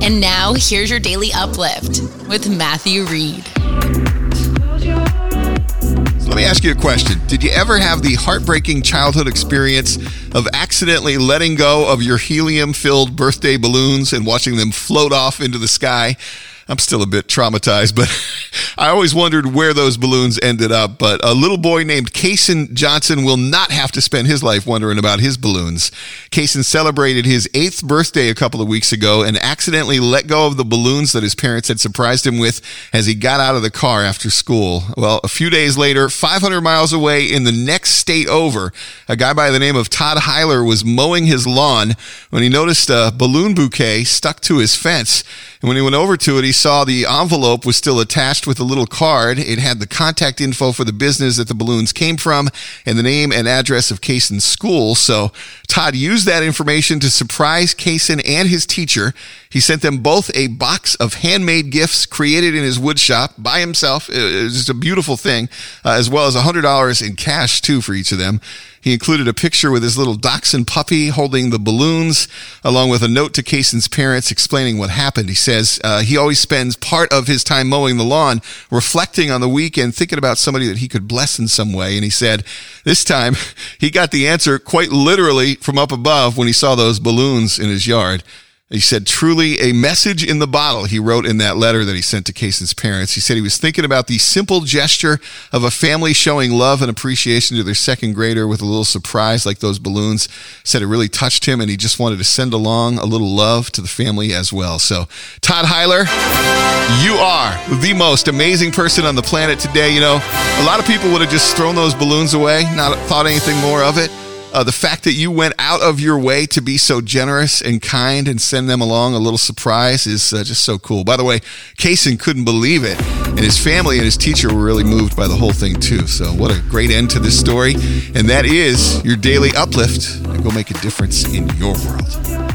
And now, here's your daily uplift with Matthew Reed. Let me ask you a question. Did you ever have the heartbreaking childhood experience of accidentally letting go of your helium filled birthday balloons and watching them float off into the sky? I'm still a bit traumatized, but I always wondered where those balloons ended up. But a little boy named Kaysen Johnson will not have to spend his life wondering about his balloons. Kaysen celebrated his eighth birthday a couple of weeks ago and accidentally let go of the balloons that his parents had surprised him with as he got out of the car after school. Well, a few days later, 500 miles away in the next state over, a guy by the name of Todd Huyler was mowing his lawn when he noticed a balloon bouquet stuck to his fence. And when he went over to it, he saw the envelope was still attached with a little card. It had the contact info for the business that the balloons came from and the name and address of Kaysen's school. So Todd used that information to surprise Kaysen and his teacher. He sent them both a box of handmade gifts created in his wood shop by himself. It was just a beautiful thing, uh, as well as $100 in cash too for each of them. He included a picture with his little dachshund puppy holding the balloons, along with a note to Kaysen's parents explaining what happened. He says uh, he always spends part of his time mowing the lawn, reflecting on the weekend, thinking about somebody that he could bless in some way. And he said this time he got the answer quite literally from up above when he saw those balloons in his yard. He said, truly a message in the bottle, he wrote in that letter that he sent to Kaysen's parents. He said he was thinking about the simple gesture of a family showing love and appreciation to their second grader with a little surprise like those balloons. Said it really touched him and he just wanted to send along a little love to the family as well. So, Todd Huyler, you are the most amazing person on the planet today. You know, a lot of people would have just thrown those balloons away, not thought anything more of it. Uh, the fact that you went out of your way to be so generous and kind and send them along a little surprise is uh, just so cool. By the way, Kaysen couldn't believe it, and his family and his teacher were really moved by the whole thing too. So, what a great end to this story! And that is your daily uplift. Go make a difference in your world.